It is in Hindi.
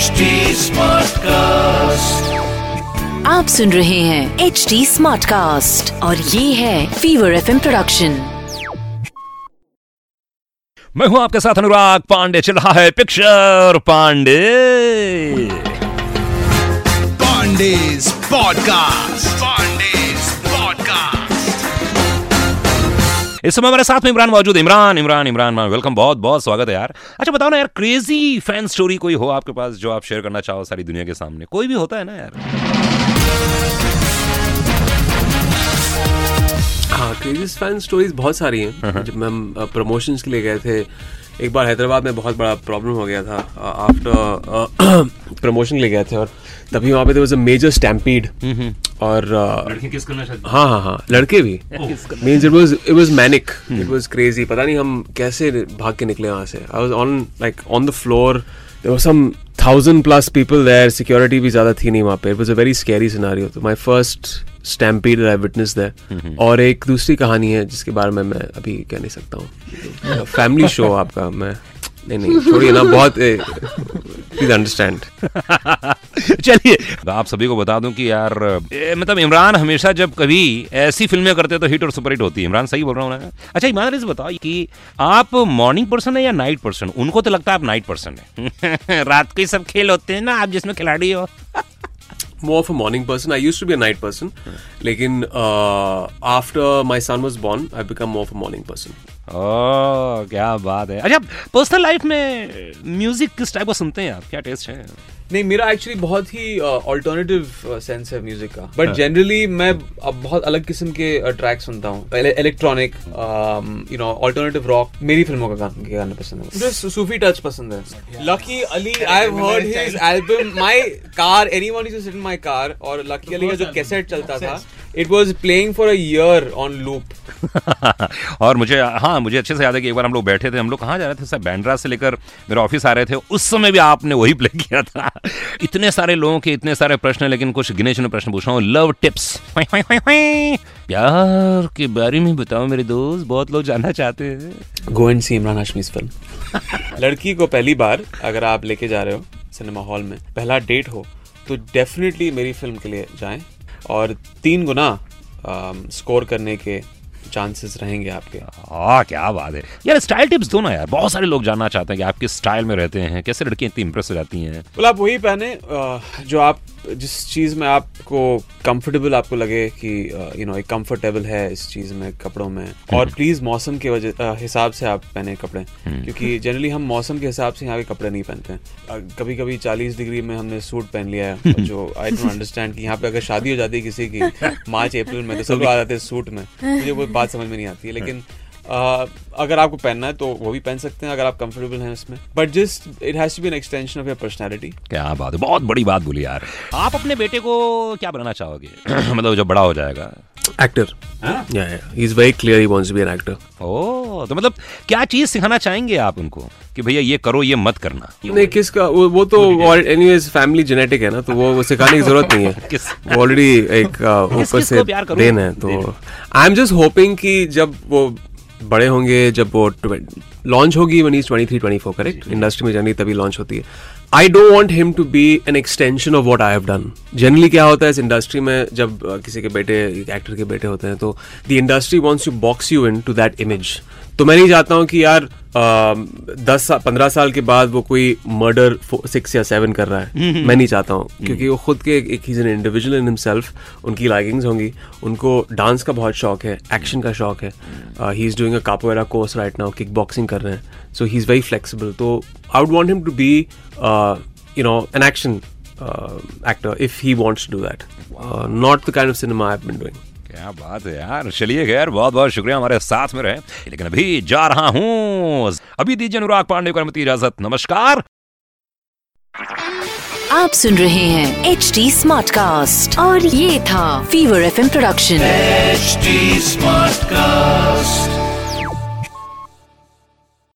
HD कास्ट आप सुन रहे हैं एच डी स्मार्ट कास्ट और ये है फीवर एफ़ प्रोडक्शन मैं हूँ आपके साथ अनुराग पांडे चल रहा है picture Pandey. Pandey podcast. Pandey's इस समय हमारे साथ में इमरान मौजूद। इमरान इमरान इमरान वेलकम बहुत बहुत स्वागत है यार। अच्छा बताओ ना यार क्रेजी फ़ैन स्टोरी कोई हो आपके पास जो आप शेयर करना चाहो सारी दुनिया के सामने? कोई भी होता है ना यार। हाँ क्रेजीज फ़ैन स्टोरीज बहुत सारी हैं। जब हम प्रमोशंस के लिए गए थे एक बार हैदराबाद में बहुत बड़ा प्रॉब्लम हो गया था आफ्टर प्रमोशन ले गए थे और तभी वहाँ पे there was a major stampede और uh, हाँ हाँ हाँ लड़के भी। Means it was it was manic it was crazy पता नहीं हम कैसे भाग के निकले वहाँ से। I was on like on the floor there were some thousand plus people there security भी ज़्यादा थी नहीं वहाँ पे। It was a very scary scenario तो my first stampede I witness there और एक दूसरी कहानी है जिसके बारे में मैं अभी कह नहीं सकता हूँ। फैमिली शो आपका मैं नहीं नहीं छोड़िए ना बहुत प्लीज़ अंडरस्टैंड चलिए। तो आप सभी को बता दूँ कि यार ए, मतलब इमरान हमेशा जब कभी ऐसी फ़िल्में करते हैं तो हिट और सुपर हिट होती है। इमरान सही बोल रहा हूँ ना? अच्छा इमरान से बताओ कि आप मॉर्निंग पर्सन है या नाइट पर्सन उनको तो लगता है आप नाइट पर्सन है। रात के सब खेल होते हैं ना आप जिसमें खिलाड़ी हो। more of a morning person. I used to be a night person. Right. Like in uh, after my son was born, I've become more of a morning person. ओह क्या बात है। अच्छा पर्सनल लाइफ में म्यूज़िक किस टाइप का सुनते हैं आप? क्या टेस्ट है? नहीं मेरा एक्चुअली बहुत ही ऑल्टरनेटिव सेंस है म्यूज़िक का। बट जनरली मैं अब बहुत अलग किस्म के ट्रैक सुनता हूँ। Electronic you know alternative rock मेरी फ़िल्मों का गान के गाने पसंद है। मुझे सूफी टच पसंद है। Lucky Ali I have heard his album my car anyone is sit in my car और लकी अली का जो कैसेट चलता था it was playing for a year on loop और मुझे हाँ मुझे अच्छे से याद है कि एक बार हम लोग बैठे थे हम लोग कहाँ जा रहे थे? सब बैंड्रा से लेकर मेरे ऑफ़िस आ रहे थे। उस समय भी आपने वही प्ले किया था। इतने सारे लोगों के इतने सारे प्रश्न हैं, लेकिन कुछ गिने चुने प्रश्न पूछ रहा हूँ। लव टिप्स प्यार के बारे में बताओ मेरे दोस्त बहुत लोग जानना चाहते हैं। गो एंड सी इमरान हाशमी's फ़िल्म लड़की को पहली बार अगर आप लेके जा रहे हो सिनेमा हॉल में पहला डेट हो तो डेफिनेटली मेरी फ़िल्म के लिए जाएँ। और तीन गुना स्कोर करने के चांसेस रहेंगे आपके। आ क्या बात है। यार स्टाइल टिप्स दो ना यार। बहुत सारे लोग जानना चाहते हैं कि आप किस स्टाइल में रहते हैं कैसे लड़कियाँ इतनी इंप्रेस हो जाती हैं। बोला आप वही पहने जो आप जिस चीज़ में आपको कंफर्टेबल आपको लगे कि यू नो एक कंफर्टेबल है इस चीज़ में कपड़ों में और प्लीज़ मौसम के वजह हिसाब से आप पहने कपड़े। क्योंकि जनरली हम मौसम के हिसाब से यहाँ के कपड़े नहीं पहनते हैं। कभी कभी 40 डिग्री में हमने सूट पहन लिया है जो आई डोंट अंडरस्टैंड कि यहाँ पे अगर शादी हो जाती है किसी की मार्च अप्रैल में तो सब आ जाते हैं सूट में। मुझे वो बात समझ में नहीं आती है लेकिन Uh, अगर आपको पहनना है तो वो भी पहन सकते हैं अगर आप कंफर्टेबल हैं उसमें। But just it has to be an extension of your personality क्या बात है बहुत बड़ी बात बोली यार। आप अपने बेटे को क्या बनाना चाहोगे? मतलब जब बड़ा हो जाएगा। Actor. Yeah, yeah. He's very clear he wants to be ओ तो मतलब क्या चीज़ सिखाना चाहेंगे आप उनको? कि भैया ये करो ये मत करना। नहीं किसका? वो, वो तो एनीवेज फैमिली जेनेटिक है ना तो वो वो सिखाने की ज़रूरत नहीं है। ऑलरेडी एक ऊपर से देन है तो आई एम जस्ट होपिंग कि जब वो बड़े होंगे जब वो लॉन्च होगी वन इज़ 23 24 करेक्ट इंडस्ट्री में जानी तभी लॉन्च होती है। I don't want him to be an extension of what I have done generally क्या होता है इस इंडस्ट्री में जब किसी के बेटे एक्टर के बेटे होते हैं तो the industry wants to box you into that image तो मैं नहीं चाहता हूँ कि यार दस सा, पंद्रह साल के बाद वो कोई मर्डर सिक्स या सेवन कर रहा है। मैं नहीं चाहता हूँ क्योंकि वो खुद के एक ही इंडिविजुअल इन हिमसेल्फ उनकी लाइकिंग्स होंगी। उनको डांस का बहुत शौक है एक्शन का शौक है। He is doing a capoeira course right now kick boxing कर रहे हैं। So he is very flexible तो I would want him to be you know an action actor if he wants to do that not the kind of cinema I been doing क्या बात है यार। चलिए खैर बहुत बहुत शुक्रिया हमारे साथ में रहे। लेकिन अभी जा रहा हूँ। अभी दीजिए अनुराग पांडे को अनुमति इजाज़त। नमस्कार। आप सुन रहे हैं एच डी स्मार्ट कास्ट और ये था fever F production H smart Smartcast.